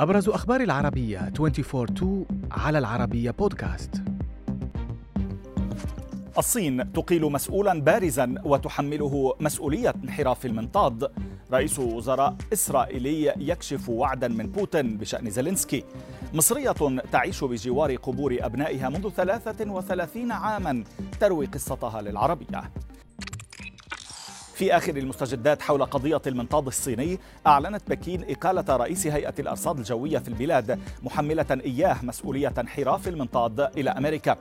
أبرز أخبار العربية 24-2 على العربية بودكاست الصين تقيل مسؤولا بارزا وتحمله مسؤولية انحراف المنطاد. رئيس وزراء إسرائيلي يكشف وعدا من بوتين بشأن زيلينسكي. مصرية تعيش بجوار قبور أبنائها منذ 33 عاما تروي قصتها للعربية. في آخر المستجدات حول قضية المنطاد الصيني أعلنت بكين إقالة رئيس هيئة الأرصاد الجوية في البلاد محملة إياه مسؤولية انحراف المنطاد إلى أمريكا.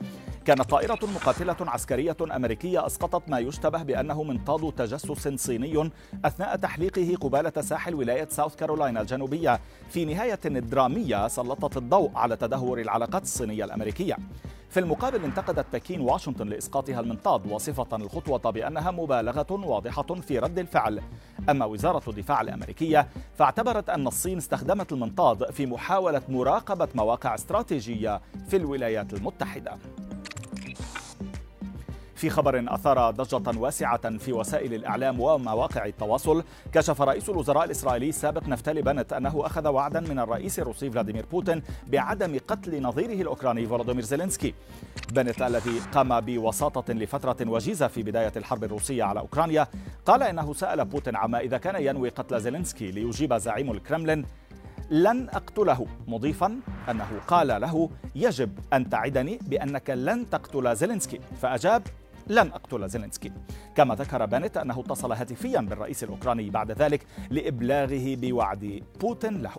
كانت طائرة مقاتلة عسكرية أمريكية أسقطت ما يشتبه بأنه منطاد تجسس صيني أثناء تحليقه قبالة ساحل ولاية ساوث كارولاينا الجنوبية. في نهاية درامية سلطت الضوء على تدهور العلاقات الصينية الأمريكية. في المقابل انتقدت بكين واشنطن لإسقاطها المنطاد واصفة الخطوة بأنها مبالغة واضحة في رد الفعل. أما وزارة الدفاع الأمريكية فاعتبرت أن الصين استخدمت المنطاد في محاولة مراقبة مواقع استراتيجية في الولايات المتحدة. في خبر أثار ضجة واسعة في وسائل الإعلام ومواقع التواصل كشف رئيس الوزراء الإسرائيلي السابق نفتالي بنت أنه أخذ وعدا من الرئيس الروسي فلاديمير بوتين بعدم قتل نظيره الأوكراني فولودومير زيلينسكي. بنت الذي قام بوساطة لفترة وجيزة في بداية الحرب الروسية على أوكرانيا قال إنه سأل بوتين عما إذا كان ينوي قتل زيلينسكي ليجيب زعيم الكرملين. لن أقتله. مضيفا أنه قال له يجب أن تعدني بأنك لن تقتل زيلينسكي. فأجاب لن أقتل زيلينسكي. كما ذكر بانت أنه اتصل هاتفيا بالرئيس الأوكراني بعد ذلك لإبلاغه بوعد بوتين له.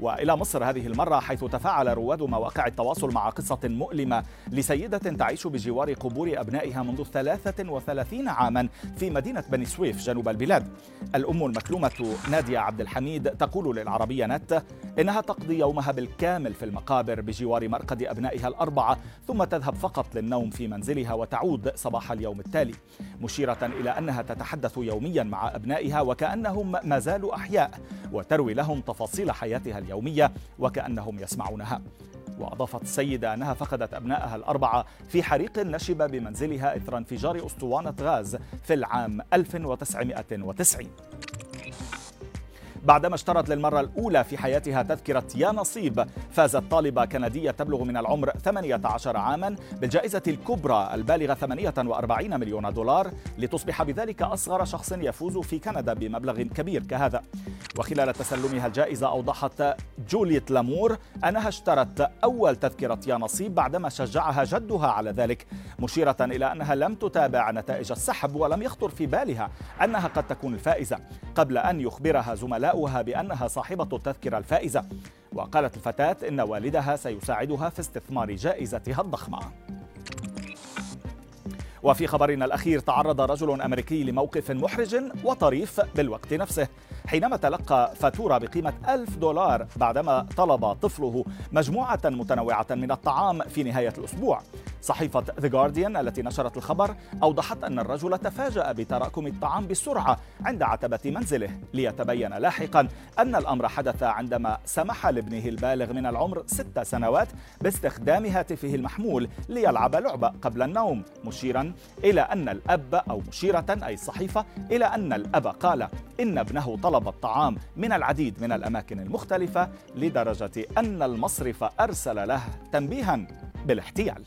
وإلى مصر هذه المرة حيث تفاعل رواد مواقع التواصل مع قصة مؤلمة لسيدة تعيش بجوار قبور أبنائها منذ 33 عاما في مدينة بني سويف جنوب البلاد. الأم المكلومة نادية عبد الحميد تقول للعربية نت إنها تقضي يومها بالكامل في المقابر بجوار مرقد أبنائها الأربعة ثم تذهب فقط للنوم في منزلها وتعود صباح اليوم التالي مشيرة إلى أنها تتحدث يوميا مع أبنائها وكأنهم ما زالوا أحياء وتروي لهم تفاصيل حياتها اليومية وكأنهم يسمعونها. وأضافت السيدة أنها فقدت أبنائها الأربعة في حريق نشب بمنزلها إثر انفجار أسطوانة غاز في العام 1990 بعدما اشترت للمرة الأولى في حياتها تذكرة يا نصيب فازت طالبة كندية تبلغ من العمر 18 عاما بالجائزة الكبرى البالغة 48 مليون دولار لتصبح بذلك أصغر شخص يفوز في كندا بمبلغ كبير كهذا. وخلال تسلمها الجائزة أوضحت جوليت لامور أنها اشترت أول تذكرة يا نصيب بعدما شجعها جدها على ذلك مشيرة إلى أنها لم تتابع نتائج السحب ولم يخطر في بالها أنها قد تكون الفائزة قبل أن يخبرها زملاؤها بأنها صاحبة التذكرة الفائزة. وقالت الفتاة إن والدها سيساعدها في استثمار جائزتها الضخمة. وفي خبرنا الأخير تعرض رجل أمريكي لموقف محرج وطريف بالوقت نفسه. حينما تلقى فاتورة بقيمة ألف دولار بعدما طلب طفله مجموعة متنوعة من الطعام في نهاية الأسبوع. صحيفة The Guardian التي نشرت الخبر أوضحت أن الرجل تفاجأ بتراكم الطعام بسرعة عند عتبة منزله. ليتبين لاحقا أن الأمر حدث عندما سمح لابنه البالغ من العمر ست سنوات باستخدام هاتفه المحمول ليلعب لعبة قبل النوم مشيرا إلى أن الأب أو مشيرة أي الصحيفة إلى أن الأب قال إن ابنه طلب الطعام من العديد من الأماكن المختلفة لدرجة أن المصرف أرسل له تنبيها بالاحتيال.